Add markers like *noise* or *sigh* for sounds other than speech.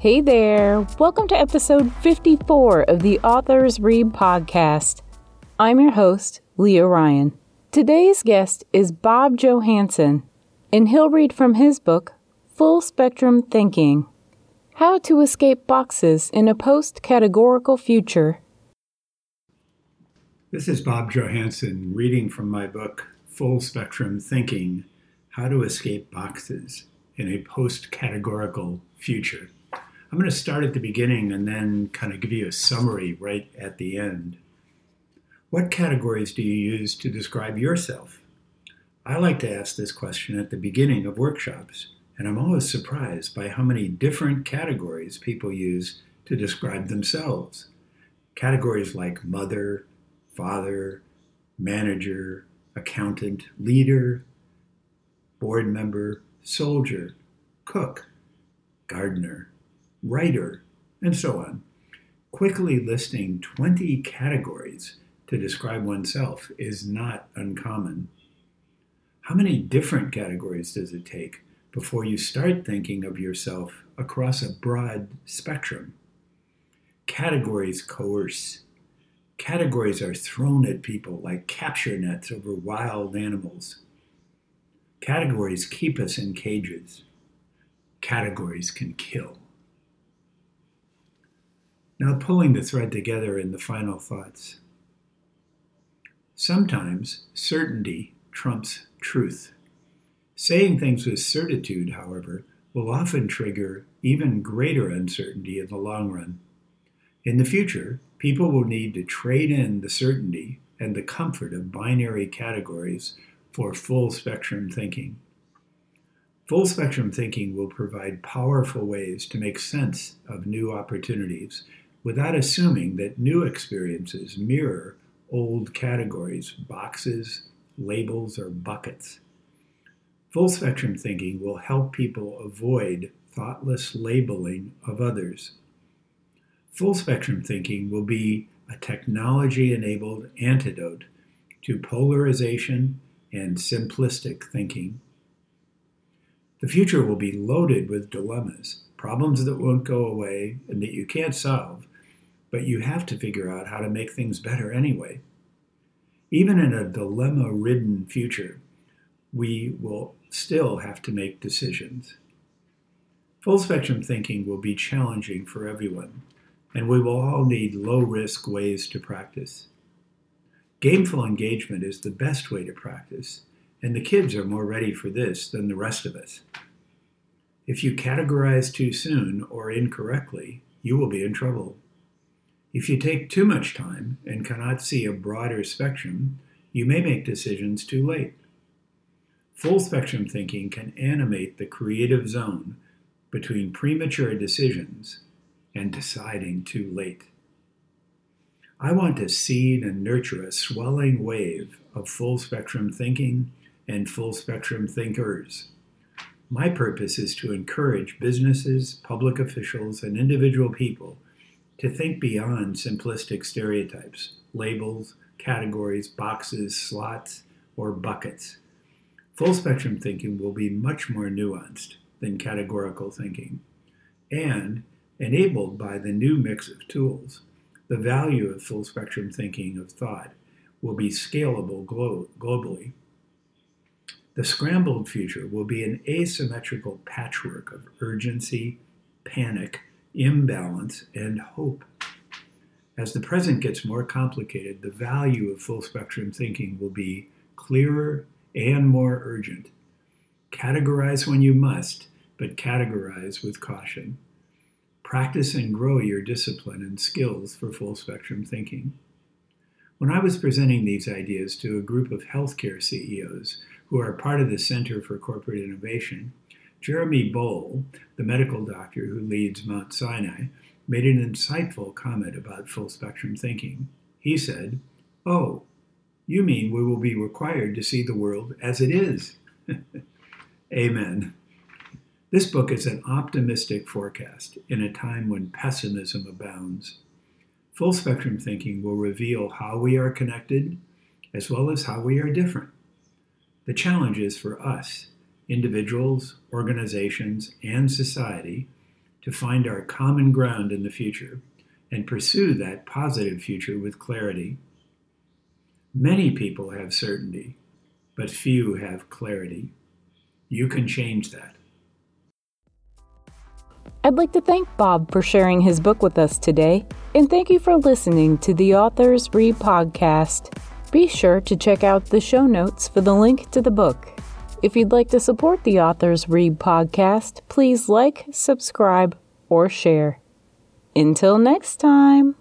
Hey there! Welcome to episode 54 of the Authors Read podcast. I'm your host, Leah Ryan. Today's guest is Bob Johansen, and he'll read from his book, Full Spectrum Thinking How to Escape Boxes in a Post Categorical Future. This is Bob Johansen reading from my book, Full Spectrum Thinking How to Escape Boxes in a Post Categorical Future. I'm going to start at the beginning and then kind of give you a summary right at the end. What categories do you use to describe yourself? I like to ask this question at the beginning of workshops, and I'm always surprised by how many different categories people use to describe themselves. Categories like mother, father, manager, accountant, leader, board member, soldier, cook, gardener, writer, and so on. Quickly listing 20 categories to describe oneself is not uncommon. How many different categories does it take before you start thinking of yourself across a broad spectrum? Categories coerce. Categories are thrown at people like capture nets over wild animals. Categories keep us in cages. Categories can kill. Now, pulling the thread together in the final thoughts. Sometimes certainty trumps truth. Saying things with certitude, however, will often trigger even greater uncertainty in the long run. In the future, people will need to trade in the certainty and the comfort of binary categories for full spectrum thinking. Full spectrum thinking will provide powerful ways to make sense of new opportunities without assuming that new experiences mirror old categories, boxes, labels, or buckets. Full spectrum thinking will help people avoid thoughtless labeling of others. Full spectrum thinking will be a technology enabled antidote to polarization and simplistic thinking. The future will be loaded with dilemmas, problems that won't go away and that you can't solve, but you have to figure out how to make things better anyway. Even in a dilemma ridden future, we will still have to make decisions. Full spectrum thinking will be challenging for everyone, and we will all need low risk ways to practice. Gameful engagement is the best way to practice, and the kids are more ready for this than the rest of us. If you categorize too soon or incorrectly, you will be in trouble. If you take too much time and cannot see a broader spectrum, you may make decisions too late. Full spectrum thinking can animate the creative zone between premature decisions and deciding too late. I want to seed and nurture a swelling wave of full spectrum thinking and full spectrum thinkers. My purpose is to encourage businesses, public officials, and individual people to think beyond simplistic stereotypes, labels, categories, boxes, slots, or buckets. Full spectrum thinking will be much more nuanced than categorical thinking. And enabled by the new mix of tools, the value of full spectrum thinking of thought will be scalable glo- globally. The scrambled future will be an asymmetrical patchwork of urgency, panic, imbalance, and hope. As the present gets more complicated, the value of full spectrum thinking will be clearer and more urgent. Categorize when you must, but categorize with caution. Practice and grow your discipline and skills for full spectrum thinking. When I was presenting these ideas to a group of healthcare CEOs who are part of the Center for Corporate Innovation, Jeremy Boal, the medical doctor who leads Mount Sinai, made an insightful comment about full spectrum thinking. He said, Oh, you mean we will be required to see the world as it is? *laughs* Amen. This book is an optimistic forecast in a time when pessimism abounds. Full spectrum thinking will reveal how we are connected as well as how we are different. The challenge is for us individuals, organizations, and society to find our common ground in the future and pursue that positive future with clarity. Many people have certainty, but few have clarity. You can change that. I'd like to thank Bob for sharing his book with us today, and thank you for listening to the Authors Read podcast. Be sure to check out the show notes for the link to the book. If you'd like to support the Authors Read podcast, please like, subscribe, or share. Until next time.